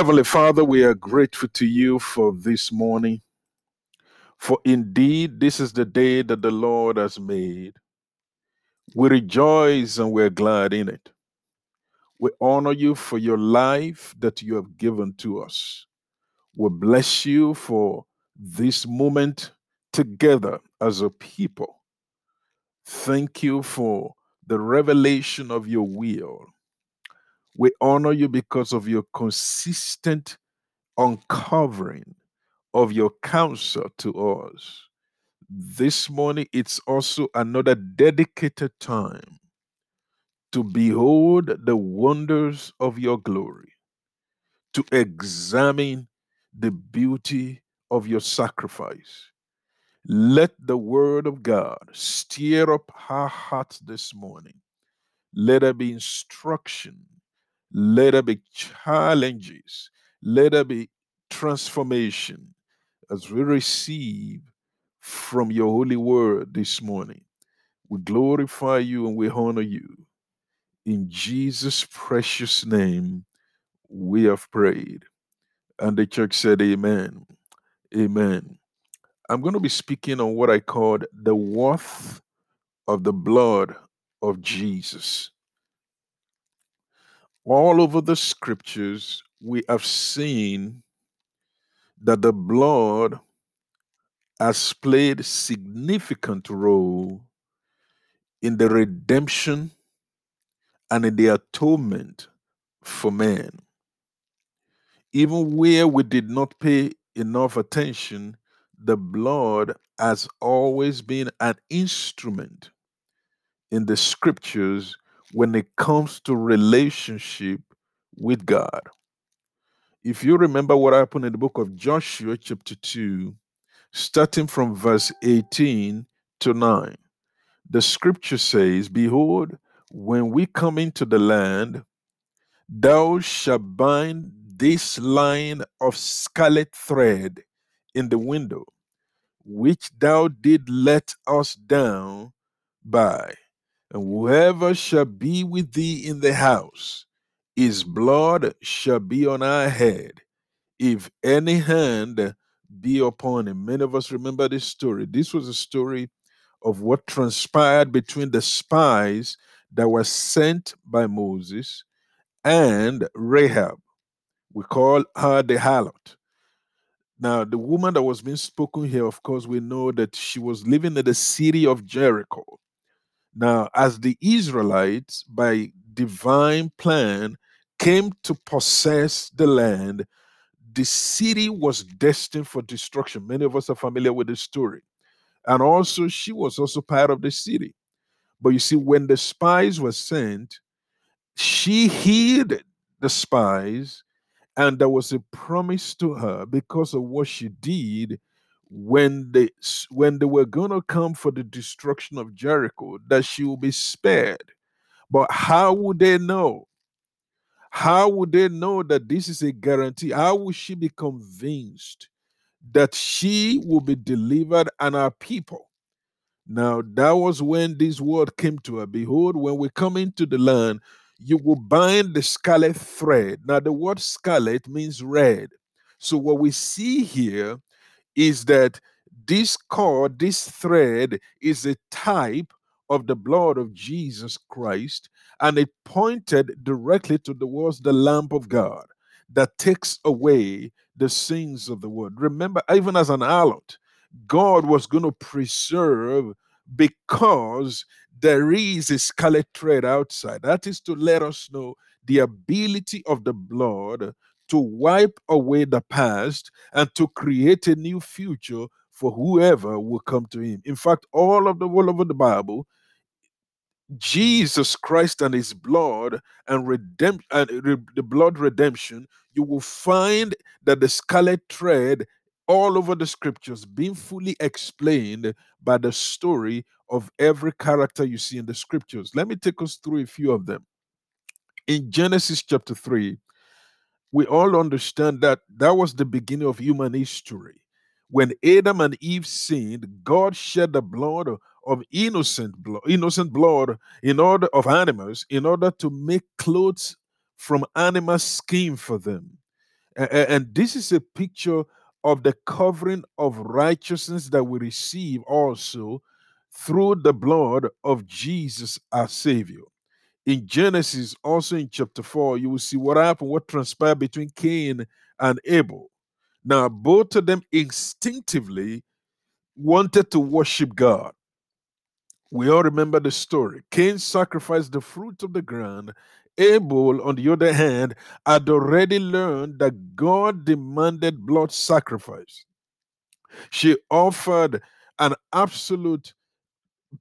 Heavenly Father, we are grateful to you for this morning. For indeed, this is the day that the Lord has made. We rejoice and we're glad in it. We honor you for your life that you have given to us. We bless you for this moment together as a people. Thank you for the revelation of your will. We honor you because of your consistent uncovering of your counsel to us. This morning, it's also another dedicated time to behold the wonders of your glory, to examine the beauty of your sacrifice. Let the word of God stir up our hearts this morning. Let there be instruction. Let there be challenges. Let there be transformation as we receive from your holy word this morning. We glorify you and we honor you. In Jesus' precious name, we have prayed. And the church said, Amen. Amen. I'm going to be speaking on what I called the worth of the blood of Jesus. All over the scriptures, we have seen that the blood has played significant role in the redemption and in the atonement for man. Even where we did not pay enough attention, the blood has always been an instrument in the scriptures when it comes to relationship with God. If you remember what happened in the book of Joshua, chapter 2, starting from verse 18 to 9, the scripture says, Behold, when we come into the land, thou shalt bind this line of scarlet thread in the window, which thou did let us down by. And whoever shall be with thee in the house, his blood shall be on our head. If any hand be upon him. Many of us remember this story. This was a story of what transpired between the spies that were sent by Moses and Rahab. We call her the harlot. Now, the woman that was being spoken here, of course, we know that she was living in the city of Jericho. Now, as the Israelites, by divine plan, came to possess the land, the city was destined for destruction. Many of us are familiar with this story. And also, she was also part of the city. But you see, when the spies were sent, she hid the spies and there was a promise to her because of what she did when they when they were going to come for the destruction of Jericho that she will be spared. But how would they know? How would they know that this is a guarantee? How would she be convinced that she will be delivered and our people? Now that was when this word came to her. Behold when we come into the land you will bind the scarlet thread. Now, the word scarlet means red. So, what we see here is that this cord, this thread, is a type of the blood of Jesus Christ, and it pointed directly to the words the lamp of God that takes away the sins of the world. Remember, even as an harlot, God was going to preserve because there is a scarlet thread outside. That is to let us know the ability of the blood to wipe away the past and to create a new future for whoever will come to him. In fact, all of the whole of the Bible, Jesus Christ and his blood and redemption and the blood redemption, you will find that the scarlet thread all over the scriptures being fully explained by the story of every character you see in the scriptures. Let me take us through a few of them. In Genesis chapter 3, we all understand that that was the beginning of human history. When Adam and Eve sinned, God shed the blood of innocent blood, innocent blood in order of animals in order to make clothes from animal skin for them. And this is a picture of the covering of righteousness that we receive also through the blood of Jesus, our Savior. In Genesis, also in chapter 4, you will see what happened, what transpired between Cain and Abel. Now, both of them instinctively wanted to worship God. We all remember the story. Cain sacrificed the fruit of the ground. Abel, on the other hand, had already learned that God demanded blood sacrifice. She offered an absolute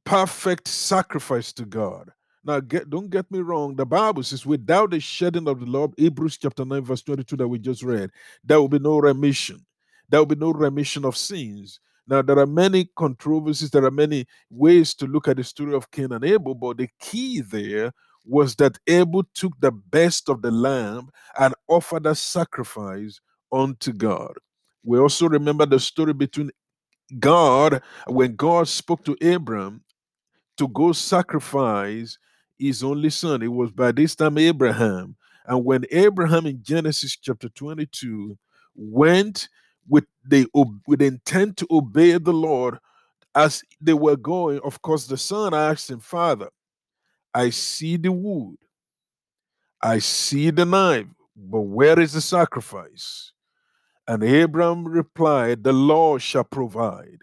perfect sacrifice to God. Now, get, don't get me wrong. The Bible says, without the shedding of the blood, Hebrews chapter 9, verse 22, that we just read, there will be no remission. There will be no remission of sins. Now, there are many controversies, there are many ways to look at the story of Cain and Abel, but the key there was that Abel took the best of the lamb and offered a sacrifice unto God. We also remember the story between God, when God spoke to Abram to go sacrifice his only son. It was by this time Abraham. And when Abraham in Genesis chapter 22 went with the with intent to obey the Lord, as they were going, of course, the son asked him, Father, I see the wood, I see the knife, but where is the sacrifice? And Abraham replied, The Lord shall provide.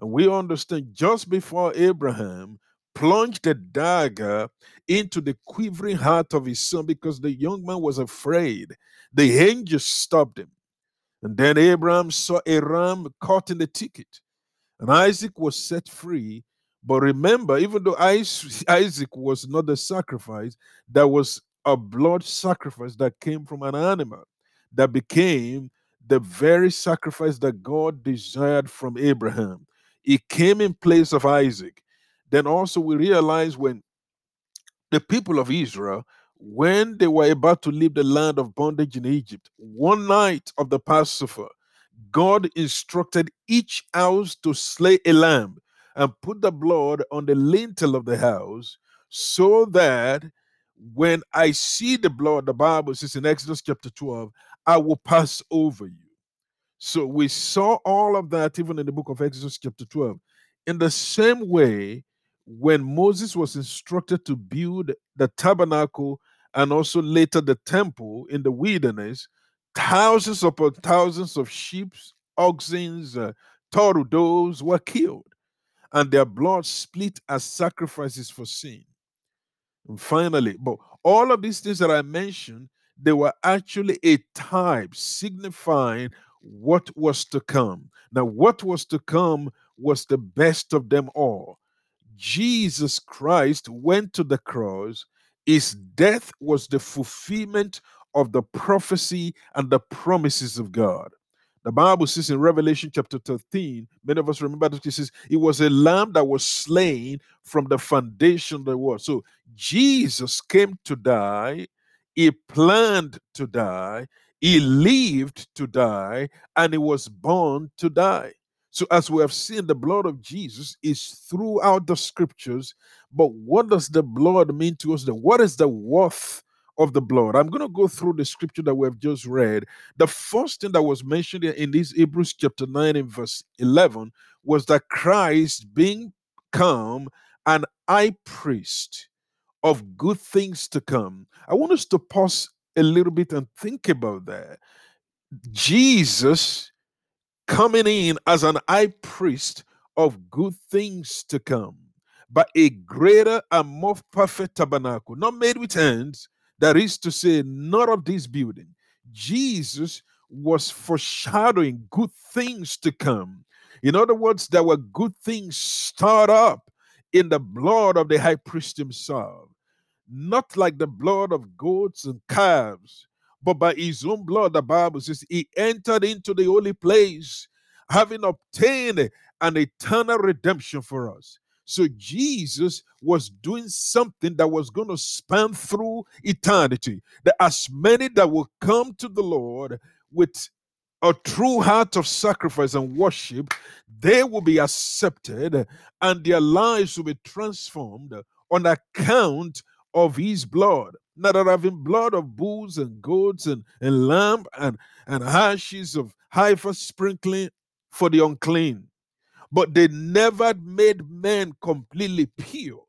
And we understand just before Abraham plunged the dagger into the quivering heart of his son because the young man was afraid, the angel stopped him. And then Abraham saw a ram caught in the thicket, and Isaac was set free. But remember, even though Isaac was not the sacrifice, there was a blood sacrifice that came from an animal that became the very sacrifice that God desired from Abraham. It came in place of Isaac. Then also we realize when the people of Israel, when they were about to leave the land of bondage in Egypt, one night of the Passover, God instructed each house to slay a lamb and put the blood on the lintel of the house so that when I see the blood, the Bible says in Exodus chapter 12, I will pass over you. So we saw all of that even in the book of Exodus chapter 12. In the same way, when Moses was instructed to build the tabernacle and also later the temple in the wilderness, thousands upon thousands of sheep, oxen, uh, doves were killed, and their blood split as sacrifices for sin. And finally, but all of these things that I mentioned, they were actually a type signifying what was to come. Now, what was to come was the best of them all. Jesus Christ went to the cross. His death was the fulfillment of the prophecy and the promises of God. The Bible says in Revelation chapter 13, many of us remember that it says it was a lamb that was slain from the foundation of the world. So Jesus came to die, he planned to die, he lived to die, and he was born to die. So, as we have seen, the blood of Jesus is throughout the scriptures. But what does the blood mean to us? What is the worth of the blood? I'm going to go through the scripture that we have just read. The first thing that was mentioned in this Hebrews chapter 9 and verse 11 was that Christ being come an high priest of good things to come. I want us to pause a little bit and think about that. Jesus coming in as an high priest of good things to come, but a greater and more perfect tabernacle, not made with hands, that is to say, not of this building. Jesus was foreshadowing good things to come. In other words, there were good things stored up in the blood of the high priest himself not like the blood of goats and calves, but by his own blood, the Bible says, he entered into the holy place, having obtained an eternal redemption for us. So Jesus was doing something that was going to span through eternity. That as many that will come to the Lord with a true heart of sacrifice and worship, they will be accepted and their lives will be transformed on account of his blood. Not having blood of bulls and goats and, and lamb and, and ashes of heifer sprinkling for the unclean. But they never made men completely pure.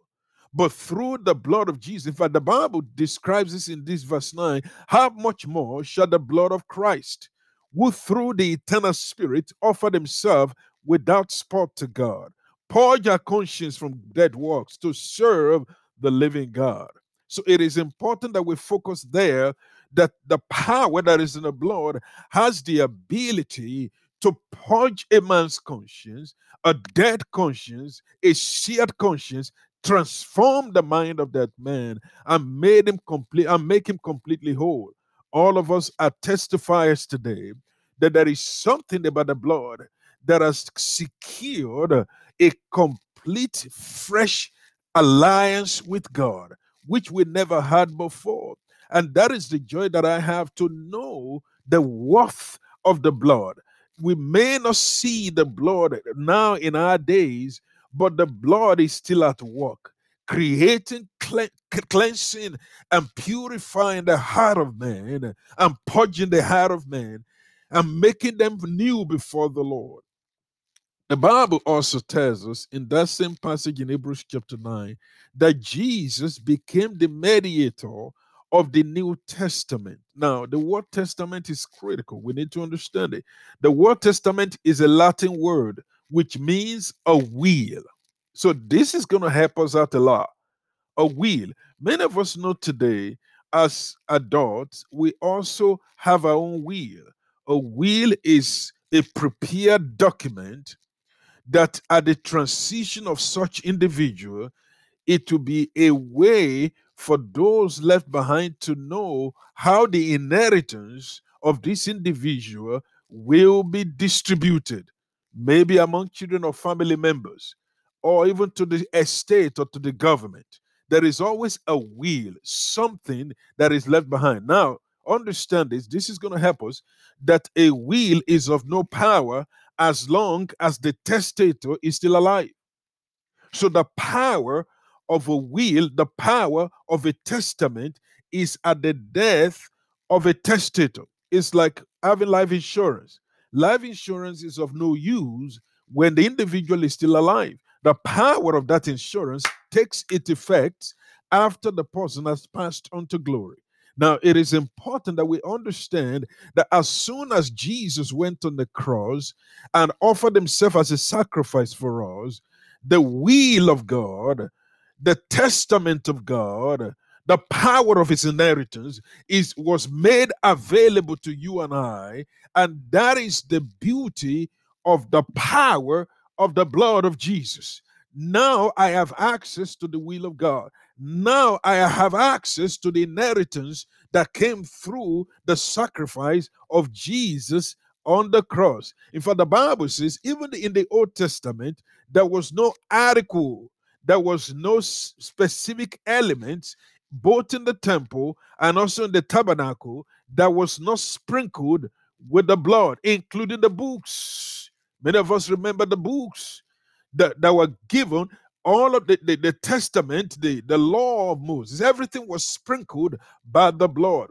But through the blood of Jesus, in fact, the Bible describes this in this verse 9 how much more shall the blood of Christ, who through the eternal Spirit offered himself without spot to God, purge our conscience from dead works to serve the living God. So it is important that we focus there that the power that is in the blood has the ability to purge a man's conscience, a dead conscience, a seared conscience, transform the mind of that man and made him complete and make him completely whole. All of us are testifiers today that there is something about the blood that has secured a complete, fresh alliance with God, which we never had before. And that is the joy that I have to know the worth of the blood. We may not see the blood now in our days, but the blood is still at work, creating, cleansing, and purifying the heart of man, and purging the heart of man, and making them new before the Lord. The Bible also tells us in that same passage in Hebrews chapter 9 that Jesus became the mediator of the New Testament. Now, the word testament is critical. We need to understand it. The word testament is a Latin word which means a will. So, this is going to help us out a lot. A will. Many of us know today, as adults, we also have our own will. A will is a prepared document that at the transition of such individual, it will be a way for those left behind to know how the inheritance of this individual will be distributed, maybe among children or family members, or even to the estate or to the government. There is always a will, something that is left behind. Now, understand this, this is going to help us that a will is of no power as long as the testator is still alive. So the power of a will, the power of a testament is at the death of a testator. It's like having life insurance. Life insurance is of no use when the individual is still alive. The power of that insurance takes its effect after the person has passed on to glory. Now, it is important that we understand that as soon as Jesus went on the cross and offered himself as a sacrifice for us, the will of God, the testament of God, the power of his inheritance is was made available to you and I, and that is the beauty of the power of the blood of Jesus. Now I have access to the will of God. Now I have access to the inheritance that came through the sacrifice of Jesus on the cross. In fact, the Bible says, even in the Old Testament, there was no article, there was no specific elements, both in the temple and also in the tabernacle, that was not sprinkled with the blood, including the books. Many of us remember the books that, that were given all of the, the, the, testament the, the law of moses. Everything was sprinkled by the blood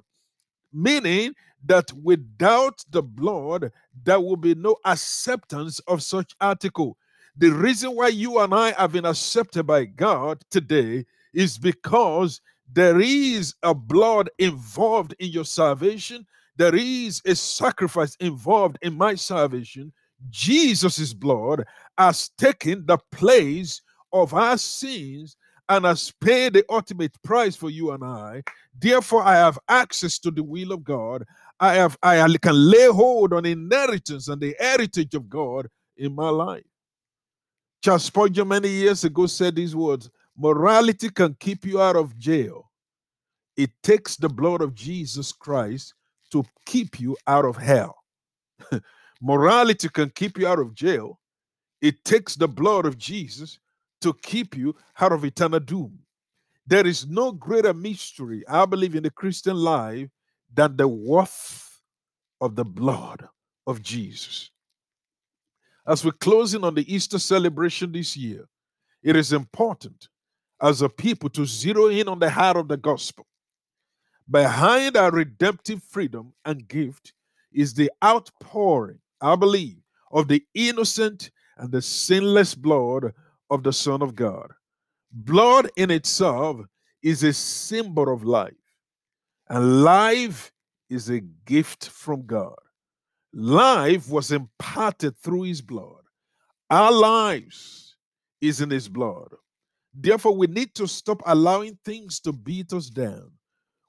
meaning that without the blood there will be no acceptance of such article. The reason why you and i have been accepted by god today is because there is a blood involved in your salvation. There is a sacrifice involved in my salvation Jesus' blood has taken the place of our sins and has paid the ultimate price for you and I. Therefore, I have access to the will of God. I have I can lay hold on inheritance and the heritage of God in my life. Charles Spurgeon many years ago said these words: "Morality can keep you out of jail. It takes the blood of Jesus Christ to keep you out of hell." Morality can keep you out of jail. It takes the blood of Jesus to keep you out of eternal doom. There is no greater mystery, I believe, in the Christian life than the worth of the blood of Jesus. As we're closing on the Easter celebration this year, it is important as a people to zero in on the heart of the gospel. Behind our redemptive freedom and gift is the outpouring, I believe, of the innocent and the sinless blood of the Son of God. Blood in itself is a symbol of life, and life is a gift from God. Life was imparted through his blood. Our lives is in his blood. Therefore, we need to stop allowing things to beat us down.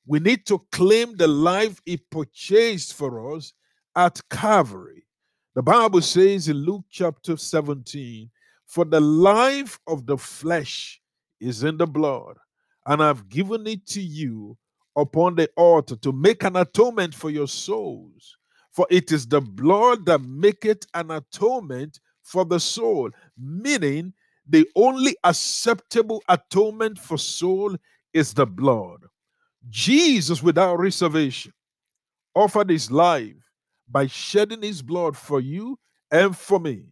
We need to claim the life he purchased for us at Calvary. The Bible says in Luke chapter 17, For the life of the flesh is in the blood, and I've given it to you upon the altar to make an atonement for your souls. For it is the blood that maketh an atonement for the soul, meaning the only acceptable atonement for soul is the blood. Jesus, without reservation, offered his life by shedding his blood for you and for me.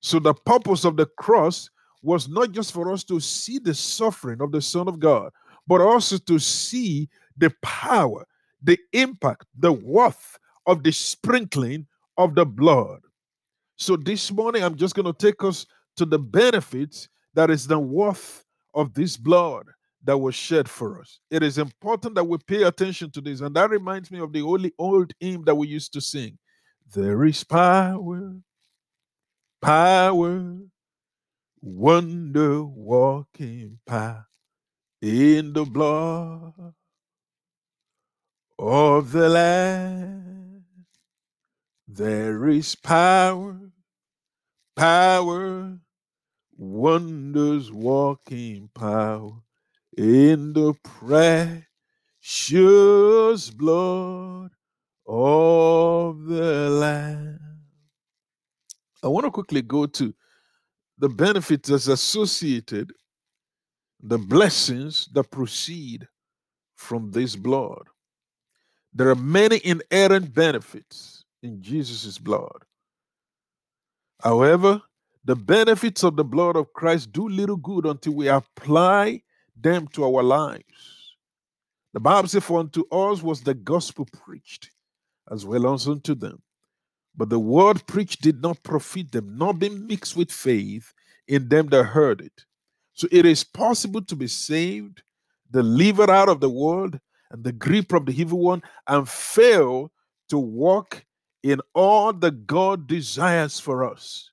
So, the purpose of the cross was not just for us to see the suffering of the Son of God, but also to see the power, the impact, the worth of the sprinkling of the blood. So, this morning, I'm just going to take us to the benefits that is the worth of this blood that was shed for us. It is important that we pay attention to this. And that reminds me of the only old hymn that we used to sing. There is power, power, wonder walking power in the blood of the Lamb. There is power, power, wonders walking power in the precious blood of the Lamb. I want to quickly go to the benefits that's associated, the blessings that proceed from this blood. There are many inherent benefits in Jesus' blood. However, the benefits of the blood of Christ do little good until we apply them to our lives. The Bible says, For unto us was the gospel preached, as well as unto them. But the word preached did not profit them, nor be mixed with faith in them that heard it. So it is possible to be saved, delivered out of the world and the grip of the evil one, and fail to walk in all that God desires for us.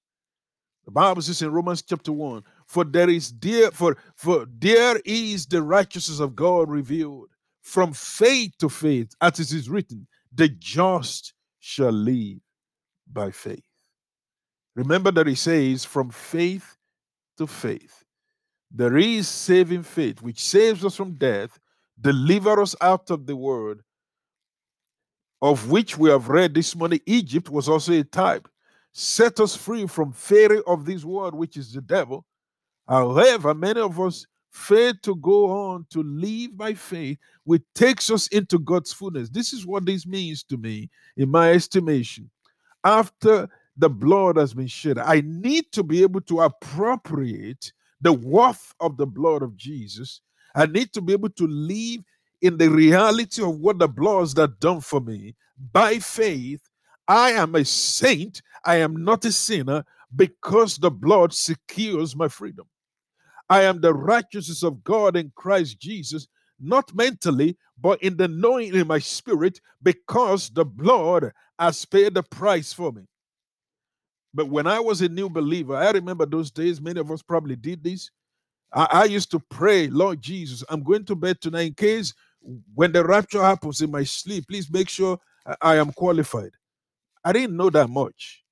The Bible says in Romans chapter 1 for there is dear for for there is the righteousness of God revealed from faith to faith, as it is written, the just shall live by faith. Remember that he says, from faith to faith. There is saving faith, which saves us from death, deliver us out of the world, of which we have read this morning. Egypt was also a type. Set us free from Pharaoh of this world, which is the devil, However, many of us fail to go on to live by faith, which takes us into God's fullness. This is what this means to me, in my estimation. After the blood has been shed, I need to be able to appropriate the worth of the blood of Jesus. I need to be able to live in the reality of what the blood has done for me. By faith, I am a saint. I am not a sinner because the blood secures my freedom. I am the righteousness of God in Christ Jesus, not mentally, but in the knowing in my spirit, because the blood has paid the price for me. But when I was a new believer, I remember those days, many of us probably did this. I, I used to pray, Lord Jesus, I'm going to bed tonight in case when the rapture happens in my sleep, please make sure I, I am qualified. I didn't know that much.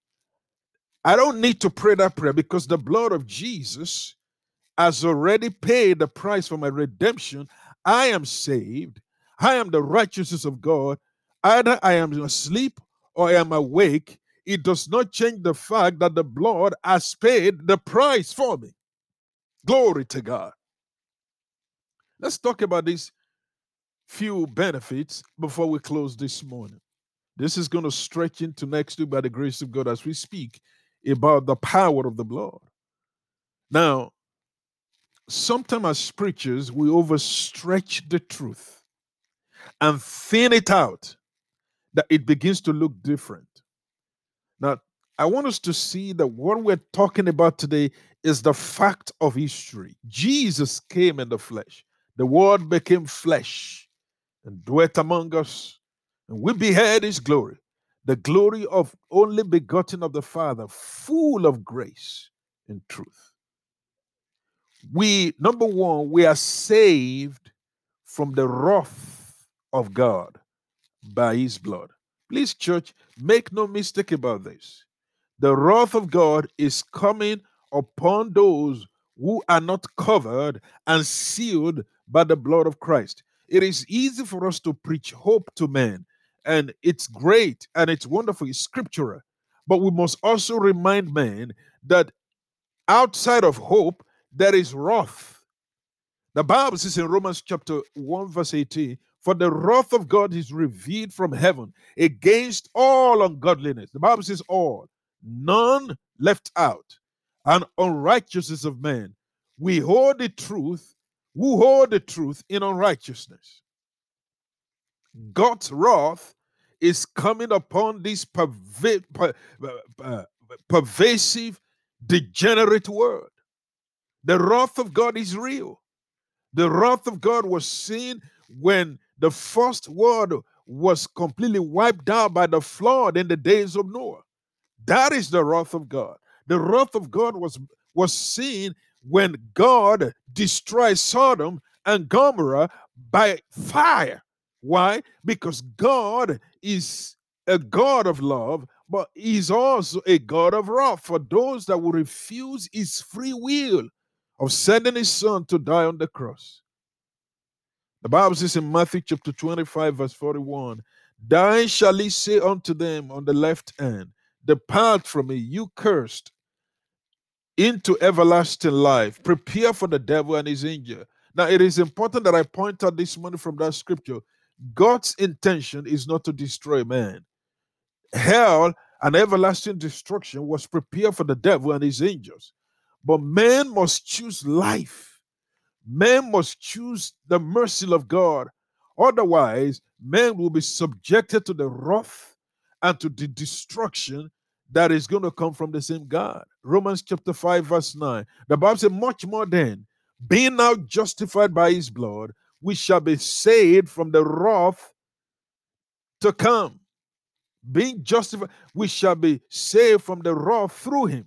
I don't need to pray that prayer because the blood of Jesus has already paid the price for my redemption. I am saved. I am the righteousness of God. Either I am asleep or I am awake. It does not change the fact that the blood has paid the price for me. Glory to God. Let's talk about these few benefits before we close this morning. This is going to stretch into next week by the grace of God as we speak about the power of the blood. Now, sometimes as preachers, we overstretch the truth. and thin it out, that it begins to look different. Now, I want us to see that what we're talking about today is the fact of history. Jesus came in the flesh, the word became flesh and dwelt among us, and we beheld his glory, the glory of only begotten of the Father, full of grace and truth. We, number one, we are saved from the wrath of God by his blood. Please, church, make no mistake about this. The wrath of God is coming upon those who are not covered and sealed by the blood of Christ. It is easy for us to preach hope to men, and it's great and it's wonderful, it's scriptural. But we must also remind men that outside of hope, there is wrath. The Bible says in Romans chapter 1, verse 18, for the wrath of God is revealed from heaven against all ungodliness. The Bible says all, none left out, and unrighteousness of men. We hold the truth, who hold the truth in unrighteousness. God's wrath is coming upon this perva- per- uh, pervasive, degenerate world. The wrath of God is real. The wrath of God was seen when the first world was completely wiped out by the flood in the days of Noah. That is the wrath of God. The wrath of God was was seen when God destroyed Sodom and Gomorrah by fire. Why? Because God is a God of love, but He's also a God of wrath for those that will refuse His free will of sending His Son to die on the cross. The Bible says in Matthew chapter 25, verse 41, Then shall he say unto them on the left hand, Depart from me, you cursed, into everlasting life. Prepare for the devil and his angel. Now, it is important that I point out this morning from that scripture God's intention is not to destroy man. Hell and everlasting destruction was prepared for the devil and his angels. But man must choose life Man must choose the mercy of God. Otherwise, man will be subjected to the wrath and to the destruction that is going to come from the same God. Romans chapter 5, verse 9. The Bible says, Much more then, being now justified by his blood, we shall be saved from the wrath to come. Being justified, we shall be saved from the wrath through him.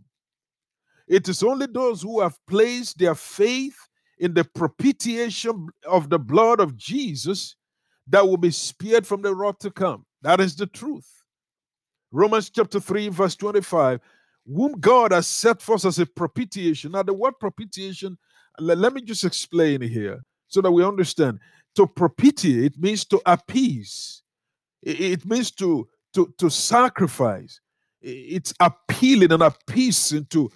It is only those who have placed their faith in the propitiation of the blood of Jesus that will be spared from the wrath to come. That is the truth. Romans chapter 3, verse 25, whom God has set forth as a propitiation. Now, the word propitiation, let me just explain here so that we understand. To propitiate means to appease, it means to, to, to sacrifice. It's appealing and appeasing to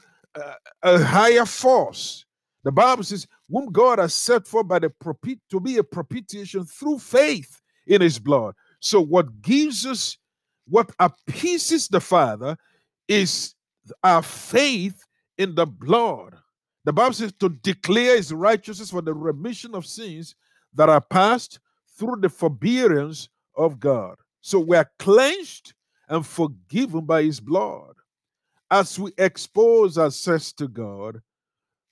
a higher force. The Bible says, whom God has set forth by the propit- to be a propitiation through faith in his blood. So, what gives us, what appeases the Father is our faith in the blood. The Bible says to declare his righteousness for the remission of sins that are passed through the forbearance of God. So we are cleansed and forgiven by his blood. As we expose ourselves to God,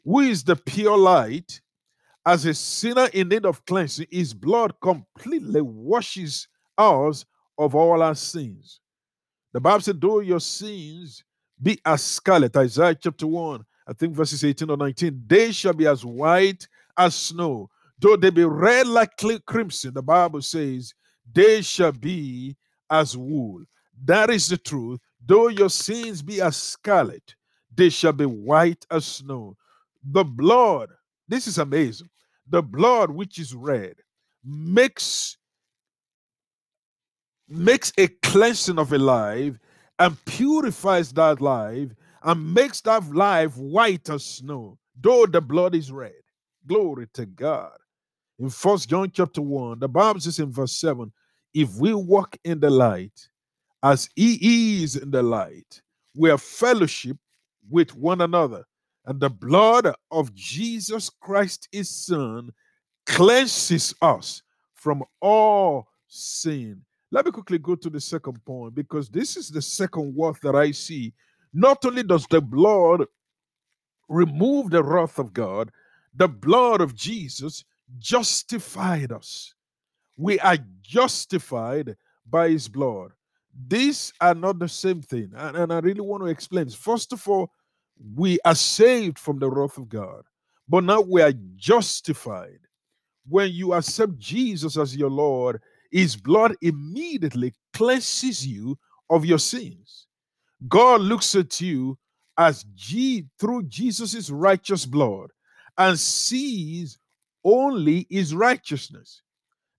who is the pure light, as a sinner in need of cleansing, his blood completely washes us of all our sins. The Bible said, though your sins be as scarlet, Isaiah chapter 1, I think verses 18 or 19, they shall be as white as snow. Though they be red like crimson, the Bible says, they shall be as wool. That is the truth. Though your sins be as scarlet, they shall be white as snow. The blood, this is amazing. The blood which is red makes makes a cleansing of a life and purifies that life and makes that life white as snow, though the blood is red. Glory to God. In First John chapter 1, the Bible says in verse 7 if we walk in the light as he is in the light, we have fellowship with one another and the blood of Jesus Christ, his son, cleanses us from all sin. Let me quickly go to the second point because this is the second word that I see. Not only does the blood remove the wrath of God, the blood of Jesus justified us. We are justified by his blood. These are not the same thing. And, and I really want to explain. First of all, we are saved from the wrath of God, but now we are justified. When you accept Jesus as your Lord, his blood immediately cleanses you of your sins. God looks at you as G through Jesus' righteous blood and sees only his righteousness.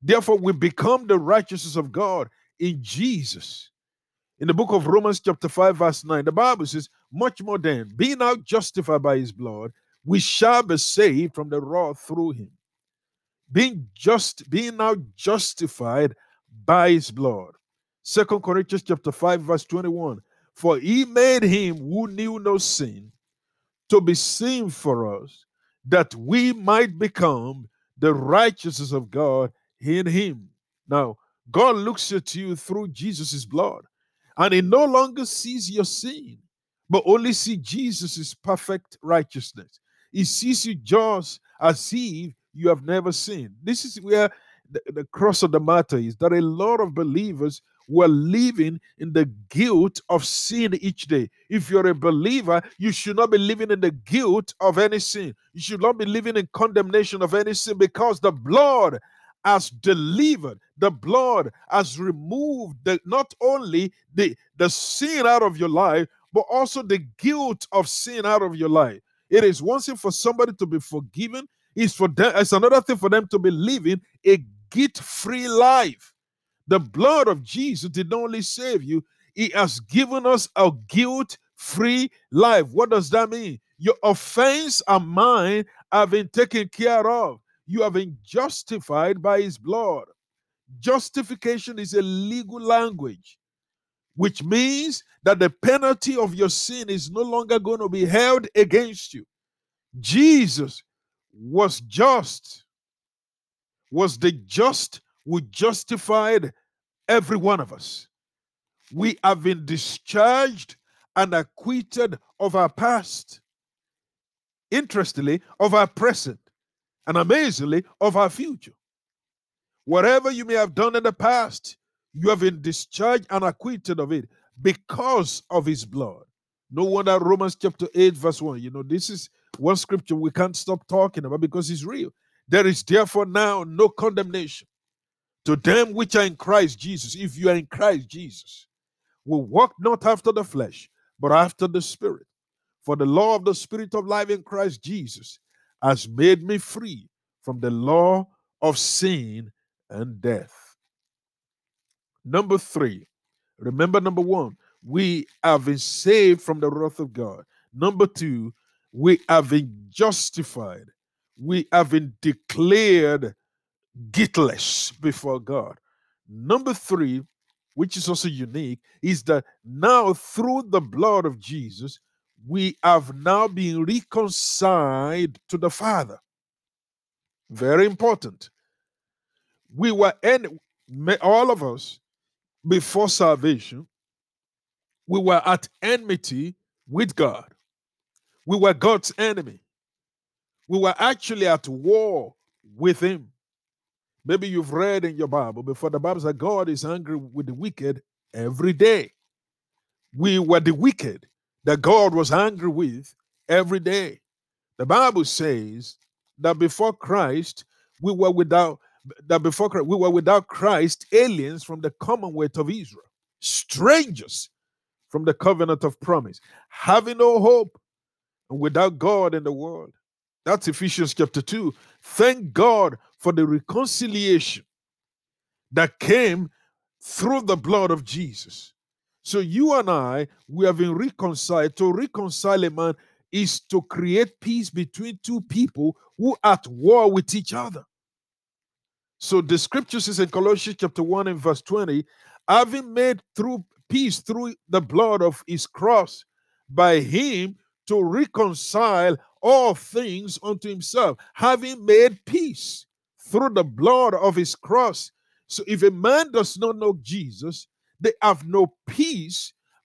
Therefore, we become the righteousness of God in Jesus. In the book of Romans, chapter 5, verse 9, the Bible says, Much more than being now justified by his blood, we shall be saved from the wrath through him. Being just, being now justified by his blood. Second Corinthians chapter 5, verse 21. For he made him who knew no sin to be sin for us, that we might become the righteousness of God in him. Now, God looks at you through Jesus' blood, and he no longer sees your sin, but only see Jesus' perfect righteousness. He sees you just as if you have never sinned. This is where the, the cross of the matter is that a lot of believers were living in the guilt of sin each day. If you're a believer, you should not be living in the guilt of any sin. You should not be living in condemnation of any sin because the blood has delivered the blood has removed the, not only the, the sin out of your life but also the guilt of sin out of your life. It is one thing for somebody to be forgiven. It's for them it's another thing for them to be living a guilt-free life. The blood of jesus did not only save you he has given us a guilt-free life. What does that mean? Your offense and mine have been taken care of you have been justified by his blood. Justification is a legal language, which means that the penalty of your sin is no longer going to be held against you. Jesus was just, was the just who justified every one of us. We have been discharged and acquitted of our past. Interestingly, of our present and amazingly of our future. Whatever you may have done in the past, you have been discharged and acquitted of it because of his blood. No wonder Romans chapter 8, verse 1. You know, this is one scripture we can't stop talking about because it's real. There is therefore now no condemnation to them which are in Christ Jesus. If you are in Christ Jesus, we walk not after the flesh, but after the Spirit. For the law of the Spirit of life in Christ Jesus has made me free from the law of sin and death. Number three, remember number one, we have been saved from the wrath of God. Number two, we have been justified. We have been declared guiltless before God. Number three, which is also unique, is that now through the blood of Jesus, we have now been reconciled to the Father. Very important. We were in all of us before salvation, we were at enmity with God. We were God's enemy. We were actually at war with Him. Maybe you've read in your Bible before the Bible says God is angry with the wicked every day. We were the wicked that God was angry with every day. The Bible says that before Christ, we were without that before Christ, we were without Christ, aliens from the commonwealth of Israel, strangers from the covenant of promise, having no hope and without God in the world. That's Ephesians chapter 2. Thank God for the reconciliation that came through the blood of Jesus. So you and I, we have been reconciled. To reconcile a man is to create peace between two people who are at war with each other. So the scripture says in Colossians chapter 1 and verse 20, having made through peace through the blood of his cross, by him to reconcile all things unto himself, having made peace through the blood of his cross. So if a man does not know Jesus, they have no peace